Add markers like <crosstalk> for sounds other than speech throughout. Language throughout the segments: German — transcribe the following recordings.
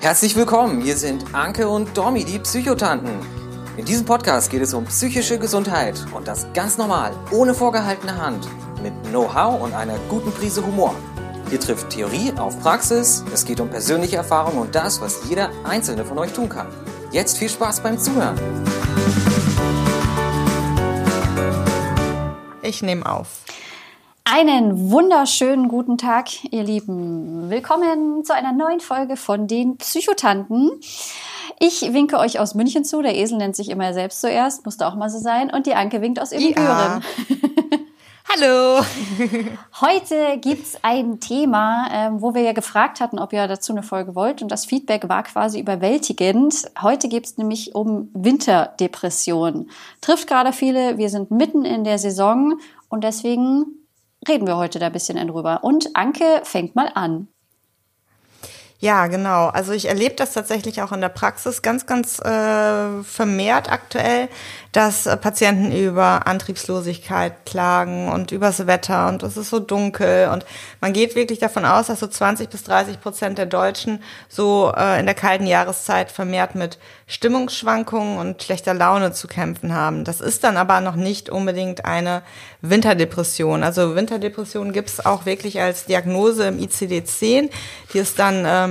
Herzlich willkommen, hier sind Anke und Domi, die Psychotanten. In diesem Podcast geht es um psychische Gesundheit und das ganz normal, ohne vorgehaltene Hand, mit Know-how und einer guten Prise Humor. Hier trifft Theorie auf Praxis, es geht um persönliche Erfahrungen und das, was jeder einzelne von euch tun kann. Jetzt viel Spaß beim Zuhören. Ich nehme auf. Einen wunderschönen guten Tag, ihr Lieben. Willkommen zu einer neuen Folge von den Psychotanten. Ich winke euch aus München zu. Der Esel nennt sich immer selbst zuerst, musste auch mal so sein. Und die Anke winkt aus Ibbenbüren. Ja. <laughs> <laughs> Hallo! Heute gibt's ein Thema, ähm, wo wir ja gefragt hatten, ob ihr dazu eine Folge wollt. Und das Feedback war quasi überwältigend. Heute geht's nämlich um Winterdepression. Trifft gerade viele. Wir sind mitten in der Saison und deswegen reden wir heute da ein bisschen drüber. Und Anke fängt mal an. Ja, genau. Also ich erlebe das tatsächlich auch in der Praxis ganz, ganz äh, vermehrt aktuell, dass äh, Patienten über Antriebslosigkeit klagen und übers Wetter und es ist so dunkel und man geht wirklich davon aus, dass so 20 bis 30 Prozent der Deutschen so äh, in der kalten Jahreszeit vermehrt mit Stimmungsschwankungen und schlechter Laune zu kämpfen haben. Das ist dann aber noch nicht unbedingt eine Winterdepression. Also Winterdepression gibt's auch wirklich als Diagnose im ICD-10. Die ist dann ähm,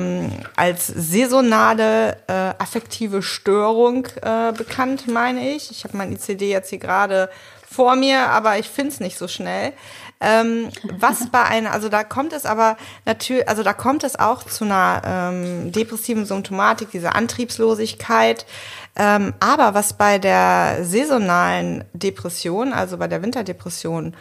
als saisonale äh, affektive Störung äh, bekannt, meine ich. Ich habe mein ICD jetzt hier gerade vor mir, aber ich finde es nicht so schnell. Ähm, was bei einer, also da kommt es aber natürlich, also da kommt es auch zu einer ähm, depressiven Symptomatik, dieser Antriebslosigkeit. Ähm, aber was bei der saisonalen Depression, also bei der Winterdepression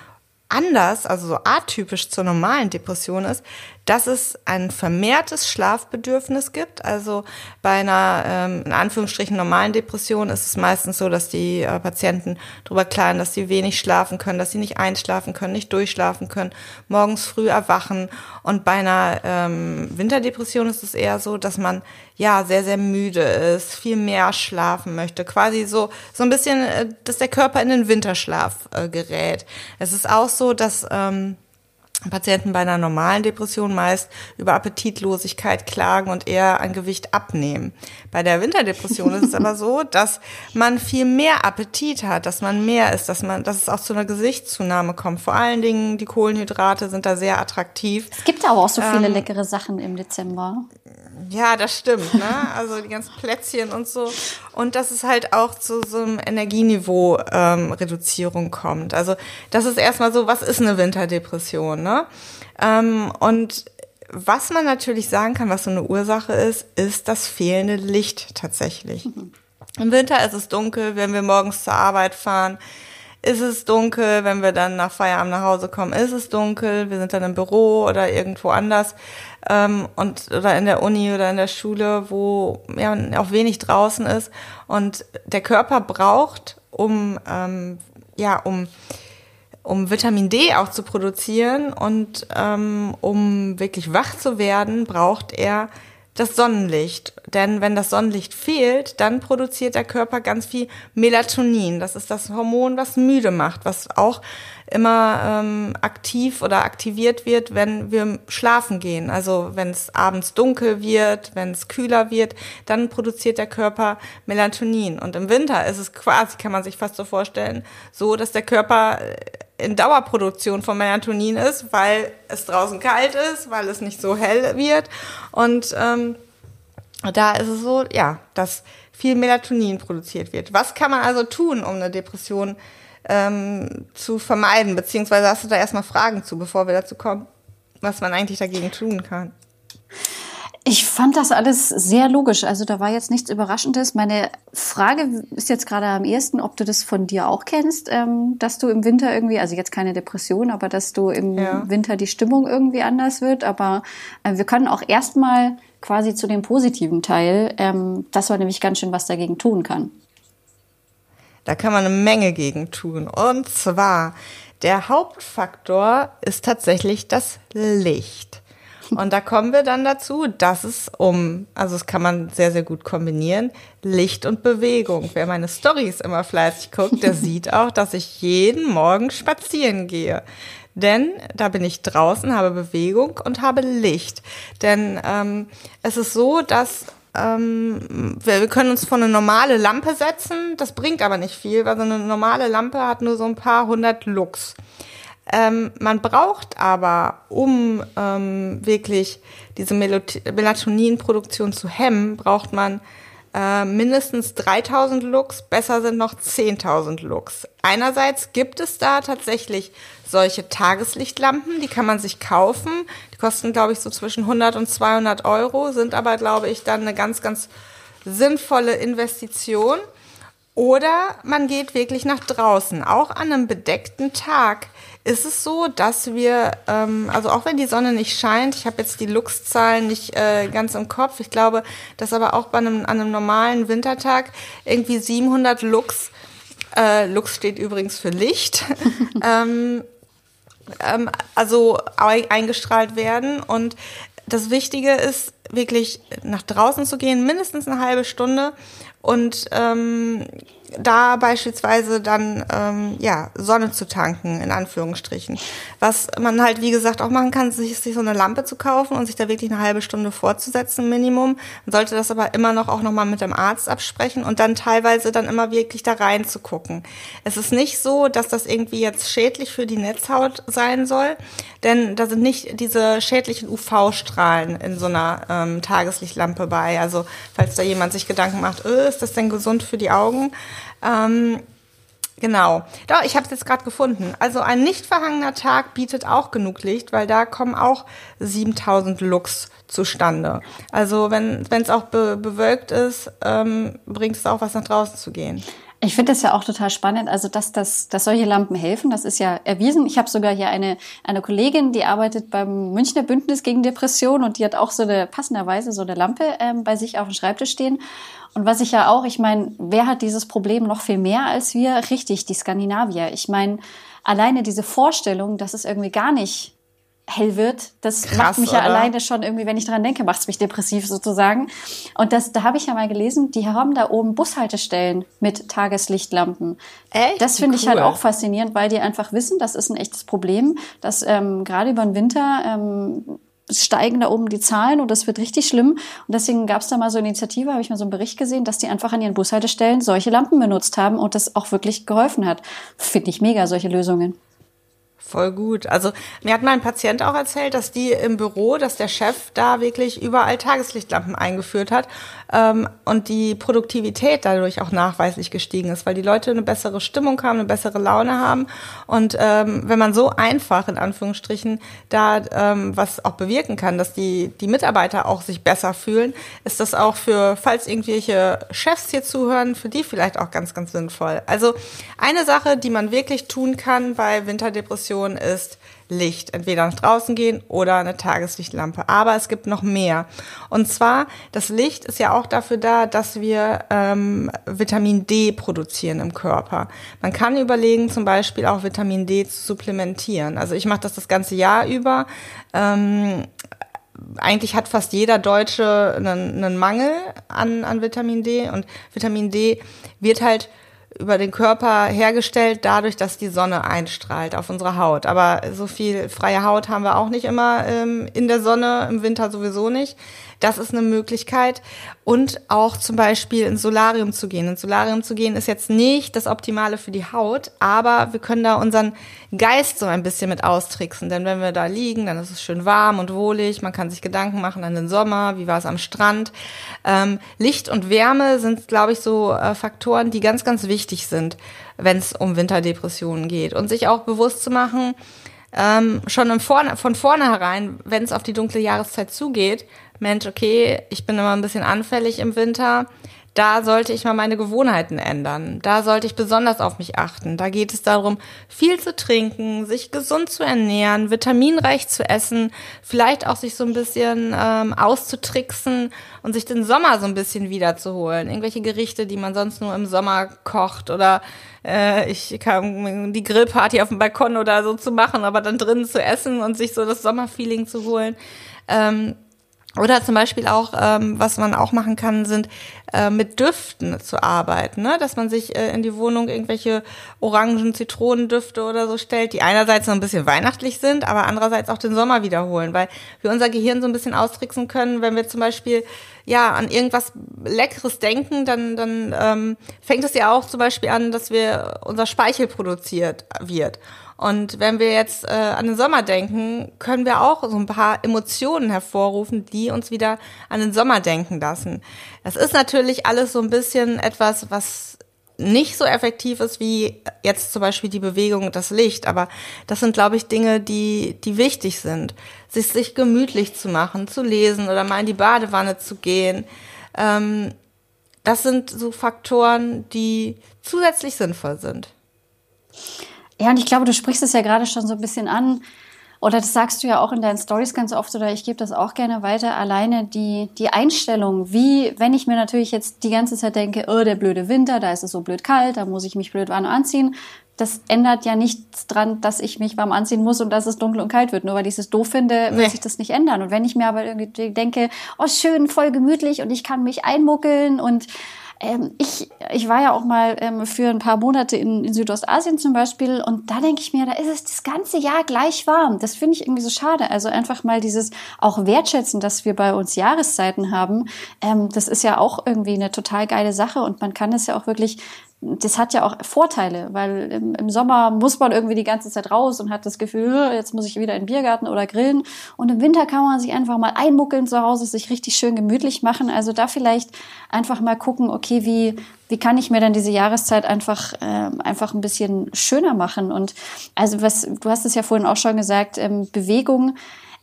anders, also so atypisch zur normalen Depression ist, dass es ein vermehrtes Schlafbedürfnis gibt. Also bei einer ähm, in Anführungsstrichen normalen Depression ist es meistens so, dass die äh, Patienten darüber klagen, dass sie wenig schlafen können, dass sie nicht einschlafen können, nicht durchschlafen können, morgens früh erwachen. Und bei einer ähm, Winterdepression ist es eher so, dass man ja sehr sehr müde ist, viel mehr schlafen möchte, quasi so so ein bisschen, äh, dass der Körper in den Winterschlaf äh, gerät. Es ist auch so, dass ähm, Patienten bei einer normalen Depression meist über Appetitlosigkeit klagen und eher an Gewicht abnehmen. Bei der Winterdepression ist es aber so, <laughs> dass man viel mehr Appetit hat, dass man mehr isst, dass man, dass es auch zu einer Gewichtszunahme kommt. Vor allen Dingen die Kohlenhydrate sind da sehr attraktiv. Es gibt aber auch so viele ähm, leckere Sachen im Dezember. Ja, das stimmt, ne? Also die ganzen Plätzchen und so. Und dass es halt auch zu so einem Energieniveau-Reduzierung ähm, kommt. Also das ist erstmal so, was ist eine Winterdepression, ne? Ähm, und was man natürlich sagen kann, was so eine Ursache ist, ist das fehlende Licht tatsächlich. Mhm. Im Winter ist es dunkel, wenn wir morgens zur Arbeit fahren ist es dunkel, wenn wir dann nach Feierabend nach Hause kommen, ist es dunkel, wir sind dann im Büro oder irgendwo anders ähm, und oder in der Uni oder in der Schule, wo ja auch wenig draußen ist. Und der Körper braucht, um ähm, ja um um Vitamin D auch zu produzieren und ähm, um wirklich wach zu werden, braucht er das Sonnenlicht. Denn wenn das Sonnenlicht fehlt, dann produziert der Körper ganz viel Melatonin. Das ist das Hormon, was müde macht, was auch immer ähm, aktiv oder aktiviert wird, wenn wir schlafen gehen. Also wenn es abends dunkel wird, wenn es kühler wird, dann produziert der Körper Melatonin. Und im Winter ist es quasi, kann man sich fast so vorstellen, so, dass der Körper in Dauerproduktion von Melatonin ist, weil es draußen kalt ist, weil es nicht so hell wird. Und ähm, da ist es so, ja, dass viel Melatonin produziert wird. Was kann man also tun, um eine Depression ähm, zu vermeiden? Beziehungsweise hast du da erstmal Fragen zu, bevor wir dazu kommen, was man eigentlich dagegen tun kann? Ich fand das alles sehr logisch. Also da war jetzt nichts Überraschendes. Meine Frage ist jetzt gerade am ehesten, ob du das von dir auch kennst, ähm, dass du im Winter irgendwie, also jetzt keine Depression, aber dass du im ja. Winter die Stimmung irgendwie anders wird. Aber äh, wir können auch erstmal quasi zu dem positiven Teil, ähm, dass man nämlich ganz schön was dagegen tun kann. Da kann man eine Menge gegen tun. Und zwar, der Hauptfaktor ist tatsächlich das Licht. Und da kommen wir dann dazu, dass es um, also das kann man sehr, sehr gut kombinieren, Licht und Bewegung. Wer meine Stories immer fleißig guckt, der <laughs> sieht auch, dass ich jeden Morgen spazieren gehe. Denn da bin ich draußen, habe Bewegung und habe Licht. Denn ähm, es ist so, dass ähm, wir, wir können uns vor eine normale Lampe setzen. Das bringt aber nicht viel, weil so eine normale Lampe hat nur so ein paar hundert Lux. Ähm, man braucht aber, um ähm, wirklich diese Melatoninproduktion zu hemmen, braucht man äh, mindestens 3000 Lux, besser sind noch 10.000 Lux. Einerseits gibt es da tatsächlich solche Tageslichtlampen, die kann man sich kaufen. Die kosten, glaube ich, so zwischen 100 und 200 Euro, sind aber, glaube ich, dann eine ganz, ganz sinnvolle Investition. Oder man geht wirklich nach draußen. Auch an einem bedeckten Tag ist es so, dass wir, ähm, also auch wenn die Sonne nicht scheint, ich habe jetzt die Lux-Zahlen nicht äh, ganz im Kopf, ich glaube, dass aber auch bei einem, an einem normalen Wintertag irgendwie 700 Lux, äh, Lux steht übrigens für Licht, <laughs> ähm, ähm, also eingestrahlt werden. Und das Wichtige ist wirklich nach draußen zu gehen, mindestens eine halbe Stunde. Und ähm, da beispielsweise dann ähm, ja Sonne zu tanken in Anführungsstrichen. Was man halt wie gesagt auch machen kann, sich, sich so eine Lampe zu kaufen und sich da wirklich eine halbe Stunde vorzusetzen Minimum. Man sollte das aber immer noch auch noch mal mit dem Arzt absprechen und dann teilweise dann immer wirklich da rein zu gucken. Es ist nicht so, dass das irgendwie jetzt schädlich für die Netzhaut sein soll, denn da sind nicht diese schädlichen UV-Strahlen in so einer ähm, Tageslichtlampe bei. Also falls da jemand sich Gedanken macht, öh, ist das denn gesund für die Augen? Ähm, Genau. Doch, ich habe es jetzt gerade gefunden. Also ein nicht verhangener Tag bietet auch genug Licht, weil da kommen auch 7000 Lux zustande. Also wenn es auch be bewölkt ist, ähm, bringt es auch was nach draußen zu gehen. Ich finde das ja auch total spannend, also dass, dass, dass solche Lampen helfen, das ist ja erwiesen. Ich habe sogar hier eine, eine Kollegin, die arbeitet beim Münchner Bündnis gegen Depression und die hat auch so eine passenderweise so eine Lampe ähm, bei sich auf dem Schreibtisch stehen. Und was ich ja auch, ich meine, wer hat dieses Problem noch viel mehr als wir? Richtig, die Skandinavier. Ich meine, alleine diese Vorstellung, dass es irgendwie gar nicht hell wird, das Krass, macht mich ja oder? alleine schon irgendwie, wenn ich dran denke, macht es mich depressiv sozusagen. Und das, da habe ich ja mal gelesen, die haben da oben Bushaltestellen mit Tageslichtlampen. Echt? Das finde cool. ich halt auch faszinierend, weil die einfach wissen, das ist ein echtes Problem, dass ähm, gerade über den Winter ähm, steigen da oben die Zahlen und das wird richtig schlimm. Und deswegen gab es da mal so eine Initiative, habe ich mal so einen Bericht gesehen, dass die einfach an ihren Bushaltestellen solche Lampen benutzt haben und das auch wirklich geholfen hat. Finde ich mega, solche Lösungen. Voll gut. Also mir hat mein Patient auch erzählt, dass die im Büro, dass der Chef da wirklich überall Tageslichtlampen eingeführt hat ähm, und die Produktivität dadurch auch nachweislich gestiegen ist, weil die Leute eine bessere Stimmung haben, eine bessere Laune haben. Und ähm, wenn man so einfach in Anführungsstrichen da ähm, was auch bewirken kann, dass die, die Mitarbeiter auch sich besser fühlen, ist das auch für, falls irgendwelche Chefs hier zuhören, für die vielleicht auch ganz, ganz sinnvoll. Also eine Sache, die man wirklich tun kann bei Winterdepressionen, Option ist Licht. Entweder nach draußen gehen oder eine Tageslichtlampe. Aber es gibt noch mehr. Und zwar, das Licht ist ja auch dafür da, dass wir ähm, Vitamin D produzieren im Körper. Man kann überlegen, zum Beispiel auch Vitamin D zu supplementieren. Also ich mache das das ganze Jahr über. Ähm, eigentlich hat fast jeder Deutsche einen, einen Mangel an, an Vitamin D und Vitamin D wird halt über den Körper hergestellt, dadurch, dass die Sonne einstrahlt auf unsere Haut. Aber so viel freie Haut haben wir auch nicht immer ähm, in der Sonne, im Winter sowieso nicht. Das ist eine Möglichkeit. Und auch zum Beispiel ins Solarium zu gehen. Ins Solarium zu gehen ist jetzt nicht das Optimale für die Haut, aber wir können da unseren Geist so ein bisschen mit austricksen. Denn wenn wir da liegen, dann ist es schön warm und wohlig. Man kann sich Gedanken machen an den Sommer. Wie war es am Strand? Ähm, Licht und Wärme sind, glaube ich, so äh, Faktoren, die ganz, ganz wichtig sind, wenn es um Winterdepressionen geht. Und sich auch bewusst zu machen, ähm, schon vorne, von vornherein, wenn es auf die dunkle Jahreszeit zugeht, Mensch, okay, ich bin immer ein bisschen anfällig im Winter, da sollte ich mal meine Gewohnheiten ändern. Da sollte ich besonders auf mich achten. Da geht es darum, viel zu trinken, sich gesund zu ernähren, vitaminreich zu essen, vielleicht auch sich so ein bisschen ähm, auszutricksen und sich den Sommer so ein bisschen wiederzuholen. Irgendwelche Gerichte, die man sonst nur im Sommer kocht oder äh, ich kann die Grillparty auf dem Balkon oder so zu machen, aber dann drinnen zu essen und sich so das Sommerfeeling zu holen. Ähm, oder zum Beispiel auch, ähm, was man auch machen kann, sind äh, mit Düften zu arbeiten, ne? dass man sich äh, in die Wohnung irgendwelche Orangen, Zitronendüfte oder so stellt, die einerseits so ein bisschen weihnachtlich sind, aber andererseits auch den Sommer wiederholen, weil wir unser Gehirn so ein bisschen austricksen können, wenn wir zum Beispiel ja an irgendwas Leckeres denken, dann dann ähm, fängt es ja auch zum Beispiel an, dass wir unser Speichel produziert wird. Und wenn wir jetzt äh, an den Sommer denken, können wir auch so ein paar Emotionen hervorrufen, die uns wieder an den Sommer denken lassen. Das ist natürlich alles so ein bisschen etwas, was nicht so effektiv ist wie jetzt zum Beispiel die Bewegung und das Licht. Aber das sind, glaube ich, Dinge, die, die wichtig sind. Sich, sich gemütlich zu machen, zu lesen oder mal in die Badewanne zu gehen. Ähm, das sind so Faktoren, die zusätzlich sinnvoll sind. Ja, und ich glaube, du sprichst es ja gerade schon so ein bisschen an. Oder das sagst du ja auch in deinen Stories ganz oft, oder ich gebe das auch gerne weiter. Alleine die, die Einstellung, wie, wenn ich mir natürlich jetzt die ganze Zeit denke, oh, der blöde Winter, da ist es so blöd kalt, da muss ich mich blöd warm anziehen. Das ändert ja nichts dran, dass ich mich warm anziehen muss und dass es dunkel und kalt wird. Nur weil ich es doof finde, nee. wird sich das nicht ändern. Und wenn ich mir aber irgendwie denke, oh, schön, voll gemütlich und ich kann mich einmuckeln und ähm, ich, ich war ja auch mal ähm, für ein paar Monate in, in Südostasien zum Beispiel und da denke ich mir, da ist es das ganze Jahr gleich warm. Das finde ich irgendwie so schade. Also einfach mal dieses auch wertschätzen, dass wir bei uns Jahreszeiten haben. Ähm, das ist ja auch irgendwie eine total geile Sache und man kann es ja auch wirklich das hat ja auch Vorteile, weil im, im, Sommer muss man irgendwie die ganze Zeit raus und hat das Gefühl, jetzt muss ich wieder in den Biergarten oder grillen. Und im Winter kann man sich einfach mal einmuckeln zu Hause, sich richtig schön gemütlich machen. Also da vielleicht einfach mal gucken, okay, wie, wie kann ich mir dann diese Jahreszeit einfach, äh, einfach ein bisschen schöner machen? Und also was, du hast es ja vorhin auch schon gesagt, ähm, Bewegung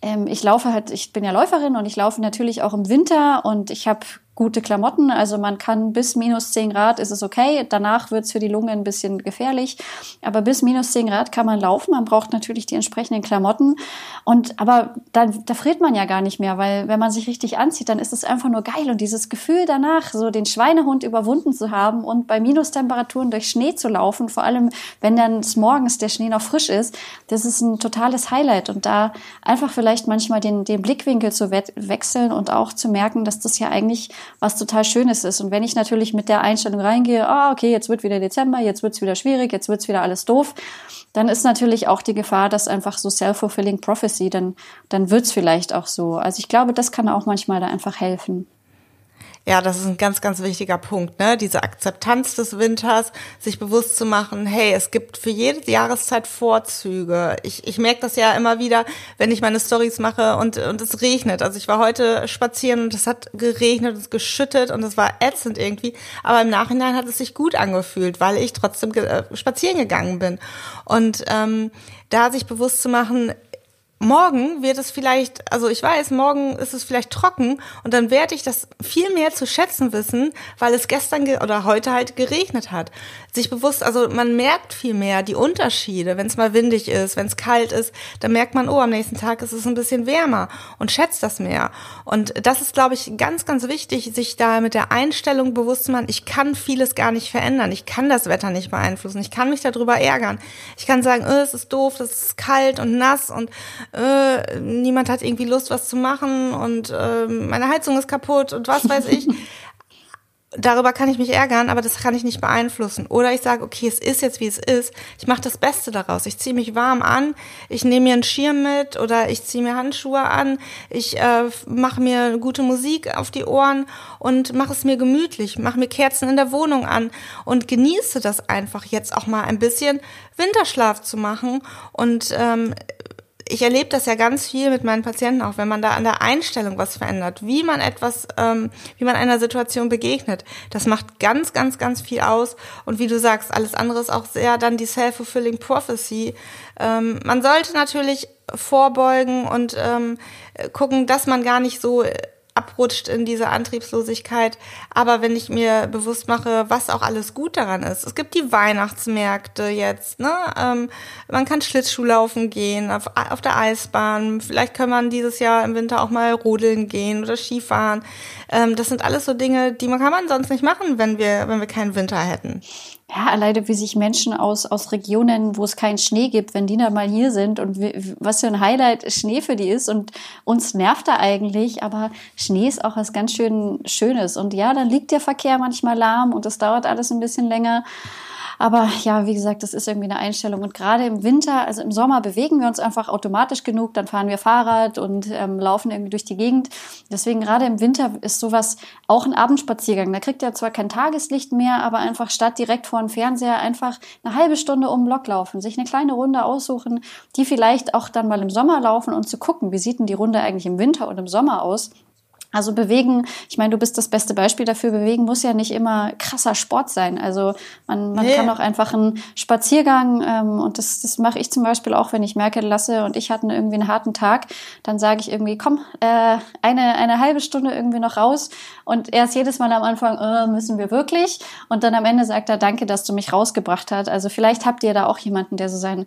ähm, ich laufe halt, ich bin ja Läuferin und ich laufe natürlich auch im Winter und ich habe gute Klamotten. Also man kann bis minus 10 Grad ist es okay. Danach wird es für die Lunge ein bisschen gefährlich. Aber bis minus 10 Grad kann man laufen. Man braucht natürlich die entsprechenden Klamotten. Und aber dann, da friert man ja gar nicht mehr, weil wenn man sich richtig anzieht, dann ist es einfach nur geil. Und dieses Gefühl danach, so den Schweinehund überwunden zu haben und bei Minustemperaturen durch Schnee zu laufen, vor allem wenn dann morgens der Schnee noch frisch ist, das ist ein totales Highlight. Und da einfach vielleicht manchmal den, den Blickwinkel zu we wechseln und auch zu merken, dass das ja eigentlich was total Schönes ist. Und wenn ich natürlich mit der Einstellung reingehe, ah, okay, jetzt wird wieder Dezember, jetzt wird's wieder schwierig, jetzt wird's wieder alles doof, dann ist natürlich auch die Gefahr, dass einfach so self-fulfilling prophecy, dann, dann wird's vielleicht auch so. Also ich glaube, das kann auch manchmal da einfach helfen. Ja, das ist ein ganz, ganz wichtiger Punkt, ne? Diese Akzeptanz des Winters, sich bewusst zu machen, hey, es gibt für jede Jahreszeit Vorzüge. Ich, ich merke das ja immer wieder, wenn ich meine Stories mache und, und es regnet. Also ich war heute spazieren und es hat geregnet und es geschüttet und es war ätzend irgendwie. Aber im Nachhinein hat es sich gut angefühlt, weil ich trotzdem äh, spazieren gegangen bin. Und ähm, da sich bewusst zu machen, morgen wird es vielleicht, also ich weiß, morgen ist es vielleicht trocken und dann werde ich das viel mehr zu schätzen wissen, weil es gestern oder heute halt geregnet hat. Sich bewusst, also man merkt viel mehr die Unterschiede, wenn es mal windig ist, wenn es kalt ist, dann merkt man, oh, am nächsten Tag ist es ein bisschen wärmer und schätzt das mehr. Und das ist, glaube ich, ganz, ganz wichtig, sich da mit der Einstellung bewusst zu machen, ich kann vieles gar nicht verändern, ich kann das Wetter nicht beeinflussen, ich kann mich darüber ärgern. Ich kann sagen, oh, es ist doof, es ist kalt und nass und äh, niemand hat irgendwie Lust, was zu machen und äh, meine Heizung ist kaputt und was weiß ich. <laughs> Darüber kann ich mich ärgern, aber das kann ich nicht beeinflussen. Oder ich sage, okay, es ist jetzt wie es ist. Ich mache das Beste daraus. Ich ziehe mich warm an, ich nehme mir einen Schirm mit oder ich ziehe mir Handschuhe an, ich äh, mache mir gute Musik auf die Ohren und mache es mir gemütlich, mache mir Kerzen in der Wohnung an und genieße das einfach jetzt auch mal ein bisschen Winterschlaf zu machen und ähm, ich erlebe das ja ganz viel mit meinen Patienten auch, wenn man da an der Einstellung was verändert, wie man etwas, ähm, wie man einer Situation begegnet. Das macht ganz, ganz, ganz viel aus. Und wie du sagst, alles andere ist auch sehr dann die self-fulfilling prophecy. Ähm, man sollte natürlich vorbeugen und ähm, gucken, dass man gar nicht so abrutscht in diese Antriebslosigkeit. Aber wenn ich mir bewusst mache, was auch alles gut daran ist. Es gibt die Weihnachtsmärkte jetzt, ne? Ähm, man kann Schlittschuh laufen gehen, auf, auf der Eisbahn. Vielleicht kann man dieses Jahr im Winter auch mal rodeln gehen oder Skifahren. Ähm, das sind alles so Dinge, die man kann man sonst nicht machen, wenn wir, wenn wir keinen Winter hätten ja, alleine wie sich Menschen aus, aus Regionen, wo es keinen Schnee gibt, wenn die dann mal hier sind und wie, was für ein Highlight Schnee für die ist und uns nervt er eigentlich, aber Schnee ist auch was ganz schön Schönes und ja, dann liegt der Verkehr manchmal lahm und es dauert alles ein bisschen länger. Aber ja, wie gesagt, das ist irgendwie eine Einstellung. Und gerade im Winter, also im Sommer bewegen wir uns einfach automatisch genug, dann fahren wir Fahrrad und ähm, laufen irgendwie durch die Gegend. Deswegen gerade im Winter ist sowas auch ein Abendspaziergang. Da kriegt er zwar kein Tageslicht mehr, aber einfach statt direkt vor dem Fernseher einfach eine halbe Stunde um den Block laufen, sich eine kleine Runde aussuchen, die vielleicht auch dann mal im Sommer laufen und zu gucken, wie sieht denn die Runde eigentlich im Winter und im Sommer aus. Also bewegen, ich meine, du bist das beste Beispiel dafür, bewegen muss ja nicht immer krasser Sport sein. Also man, man nee. kann auch einfach einen Spaziergang, ähm, und das, das mache ich zum Beispiel auch, wenn ich merke, Lasse und ich hatten irgendwie einen harten Tag, dann sage ich irgendwie, komm, äh, eine, eine halbe Stunde irgendwie noch raus. Und er ist jedes Mal am Anfang, äh, müssen wir wirklich? Und dann am Ende sagt er, danke, dass du mich rausgebracht hast. Also vielleicht habt ihr da auch jemanden, der so sein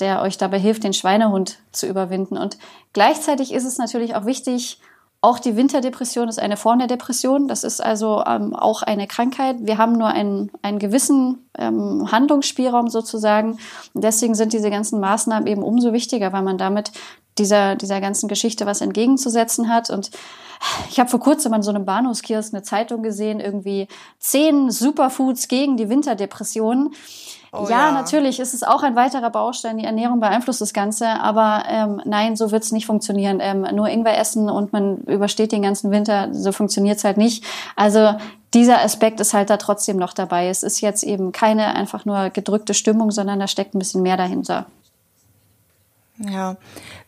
der euch dabei hilft, den Schweinehund zu überwinden. Und gleichzeitig ist es natürlich auch wichtig, auch die Winterdepression ist eine Form der Depression. Das ist also ähm, auch eine Krankheit. Wir haben nur einen, einen gewissen ähm, Handlungsspielraum sozusagen. Und deswegen sind diese ganzen Maßnahmen eben umso wichtiger, weil man damit dieser, dieser ganzen Geschichte was entgegenzusetzen hat. Und ich habe vor kurzem an so einem Bahnhofskiosk eine Zeitung gesehen, irgendwie zehn Superfoods gegen die Winterdepression. Oh, ja, ja, natürlich ist es auch ein weiterer Baustein. Die Ernährung beeinflusst das Ganze, aber ähm, nein, so wird es nicht funktionieren. Ähm, nur Ingwer essen und man übersteht den ganzen Winter, so funktioniert es halt nicht. Also dieser Aspekt ist halt da trotzdem noch dabei. Es ist jetzt eben keine einfach nur gedrückte Stimmung, sondern da steckt ein bisschen mehr dahinter. Ja.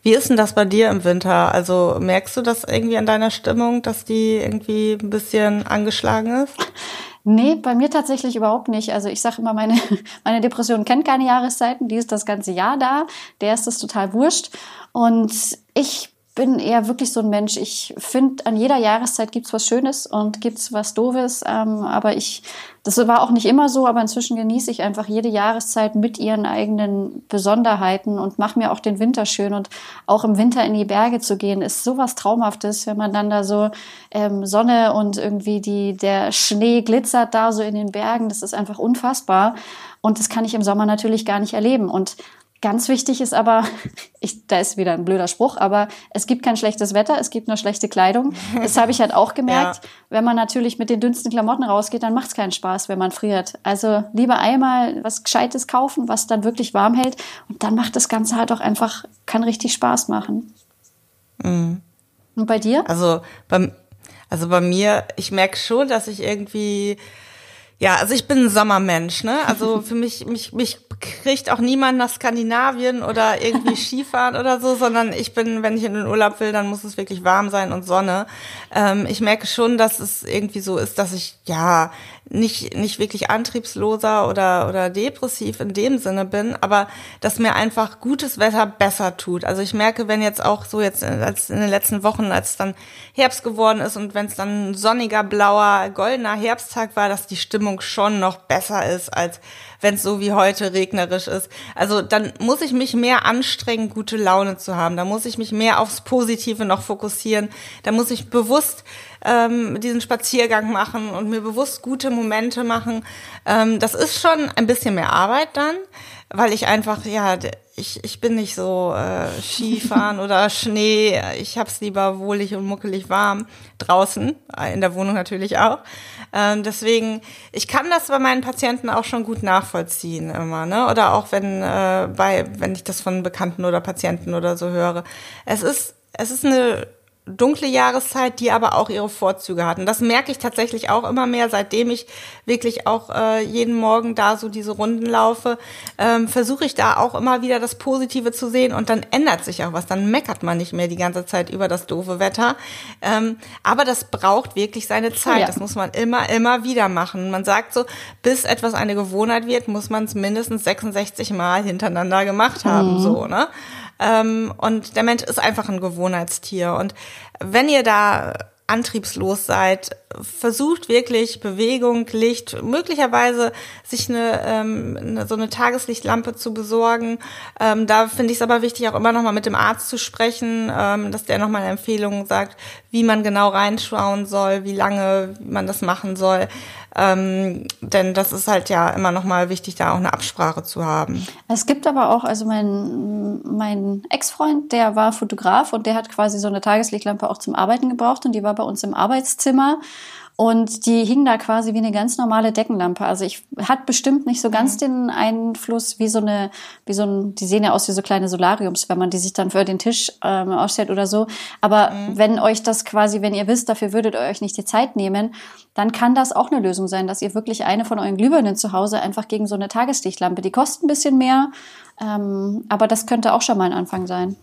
Wie ist denn das bei dir im Winter? Also merkst du das irgendwie an deiner Stimmung, dass die irgendwie ein bisschen angeschlagen ist? Nee, bei mir tatsächlich überhaupt nicht. Also ich sage immer, meine, <laughs> meine Depression kennt keine Jahreszeiten, die ist das ganze Jahr da. Der ist das total wurscht. Und ich bin eher wirklich so ein Mensch. Ich finde, an jeder Jahreszeit gibt's was Schönes und gibt's was Doofes. Ähm, aber ich, das war auch nicht immer so, aber inzwischen genieße ich einfach jede Jahreszeit mit ihren eigenen Besonderheiten und mache mir auch den Winter schön. Und auch im Winter in die Berge zu gehen, ist sowas Traumhaftes, wenn man dann da so ähm, Sonne und irgendwie die, der Schnee glitzert da so in den Bergen. Das ist einfach unfassbar. Und das kann ich im Sommer natürlich gar nicht erleben. Und Ganz wichtig ist aber, <laughs> ich, da ist wieder ein blöder Spruch, aber es gibt kein schlechtes Wetter, es gibt nur schlechte Kleidung. Das habe ich halt auch gemerkt. <laughs> ja. Wenn man natürlich mit den dünnsten Klamotten rausgeht, dann macht es keinen Spaß, wenn man friert. Also lieber einmal was Gescheites kaufen, was dann wirklich warm hält. Und dann macht das Ganze halt auch einfach, kann richtig Spaß machen. Mhm. Und bei dir? Also bei, also bei mir, ich merke schon, dass ich irgendwie ja, also ich bin ein Sommermensch, ne? Also <laughs> für mich, mich, mich kriegt auch niemand nach Skandinavien oder irgendwie <laughs> Skifahren oder so, sondern ich bin, wenn ich in den Urlaub will, dann muss es wirklich warm sein und Sonne. Ähm, ich merke schon, dass es irgendwie so ist, dass ich ja nicht, nicht wirklich antriebsloser oder, oder depressiv in dem Sinne bin, aber dass mir einfach gutes Wetter besser tut. Also ich merke, wenn jetzt auch so jetzt als in den letzten Wochen, als es dann Herbst geworden ist und wenn es dann ein sonniger, blauer, goldener Herbsttag war, dass die Stimmung schon noch besser ist, als wenn es so wie heute regnerisch ist. Also dann muss ich mich mehr anstrengen, gute Laune zu haben. Da muss ich mich mehr aufs Positive noch fokussieren. Da muss ich bewusst ähm, diesen Spaziergang machen und mir bewusst gute Momente machen. Ähm, das ist schon ein bisschen mehr Arbeit dann, weil ich einfach, ja, ich, ich bin nicht so äh, Skifahren <laughs> oder Schnee. Ich hab's lieber wohlig und muckelig warm draußen, in der Wohnung natürlich auch. Ähm, deswegen, ich kann das bei meinen Patienten auch schon gut nachvollziehen immer, ne? Oder auch wenn äh, bei, wenn ich das von Bekannten oder Patienten oder so höre. Es ist, es ist eine dunkle Jahreszeit, die aber auch ihre Vorzüge hatten. Das merke ich tatsächlich auch immer mehr, seitdem ich wirklich auch äh, jeden Morgen da so diese Runden laufe, ähm, versuche ich da auch immer wieder das Positive zu sehen und dann ändert sich auch was. Dann meckert man nicht mehr die ganze Zeit über das doofe Wetter. Ähm, aber das braucht wirklich seine Zeit. Ja. Das muss man immer, immer wieder machen. Man sagt so, bis etwas eine Gewohnheit wird, muss man es mindestens 66 Mal hintereinander gemacht haben, mhm. so, ne? Ähm, und der Mensch ist einfach ein Gewohnheitstier. Und wenn ihr da antriebslos seid, versucht wirklich Bewegung, Licht, möglicherweise sich eine, ähm, so eine Tageslichtlampe zu besorgen. Ähm, da finde ich es aber wichtig, auch immer noch mal mit dem Arzt zu sprechen, ähm, dass der noch mal eine Empfehlung sagt, wie man genau reinschauen soll, wie lange man das machen soll. Ähm, denn das ist halt ja immer noch mal wichtig, da auch eine Absprache zu haben. Es gibt aber auch, also mein, mein Ex-Freund, der war Fotograf und der hat quasi so eine Tageslichtlampe auch zum Arbeiten gebraucht und die war bei uns im Arbeitszimmer. Und die hing da quasi wie eine ganz normale Deckenlampe. Also ich hat bestimmt nicht so ganz mhm. den Einfluss wie so eine, wie so ein, die sehen ja aus wie so kleine Solariums, wenn man die sich dann für den Tisch ähm, ausstellt oder so. Aber mhm. wenn euch das quasi, wenn ihr wisst, dafür würdet ihr euch nicht die Zeit nehmen, dann kann das auch eine Lösung sein, dass ihr wirklich eine von euren Glühbirnen zu Hause einfach gegen so eine Tageslichtlampe, die kostet ein bisschen mehr, ähm, aber das könnte auch schon mal ein Anfang sein.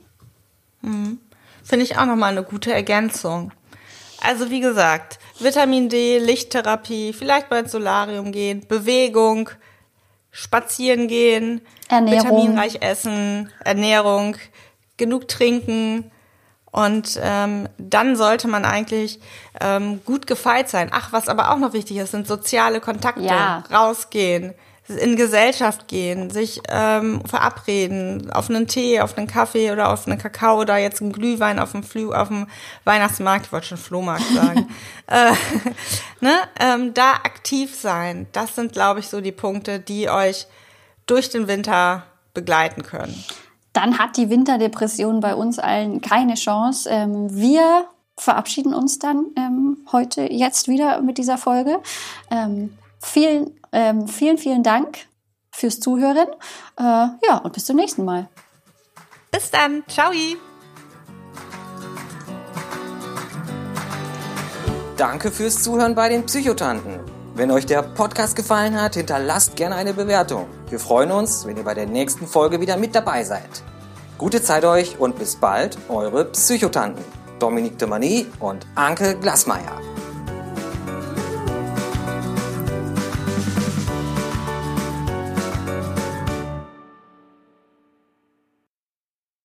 Mhm. Finde ich auch nochmal eine gute Ergänzung. Also wie gesagt, Vitamin D, Lichttherapie, vielleicht mal ins Solarium gehen, Bewegung, spazieren gehen, Ernährung. vitaminreich essen, Ernährung, genug trinken. Und ähm, dann sollte man eigentlich ähm, gut gefeit sein. Ach, was aber auch noch wichtig ist, sind soziale Kontakte. Ja. Rausgehen, in Gesellschaft gehen, sich ähm, verabreden, auf einen Tee, auf einen Kaffee oder auf einen Kakao oder jetzt einen Glühwein auf dem Flü auf dem Weihnachtsmarkt, ich wollte schon Flohmarkt sagen, <laughs> äh, <laughs> ne, ähm, da aktiv sein. Das sind, glaube ich, so die Punkte, die euch durch den Winter begleiten können. Dann hat die Winterdepression bei uns allen keine Chance. Ähm, wir verabschieden uns dann ähm, heute jetzt wieder mit dieser Folge. Ähm, vielen ähm, vielen, vielen Dank fürs Zuhören. Äh, ja, und bis zum nächsten Mal. Bis dann. Ciao. Danke fürs Zuhören bei den Psychotanten. Wenn euch der Podcast gefallen hat, hinterlasst gerne eine Bewertung. Wir freuen uns, wenn ihr bei der nächsten Folge wieder mit dabei seid. Gute Zeit euch und bis bald, eure Psychotanten. Dominique de Mani und Anke Glasmeier.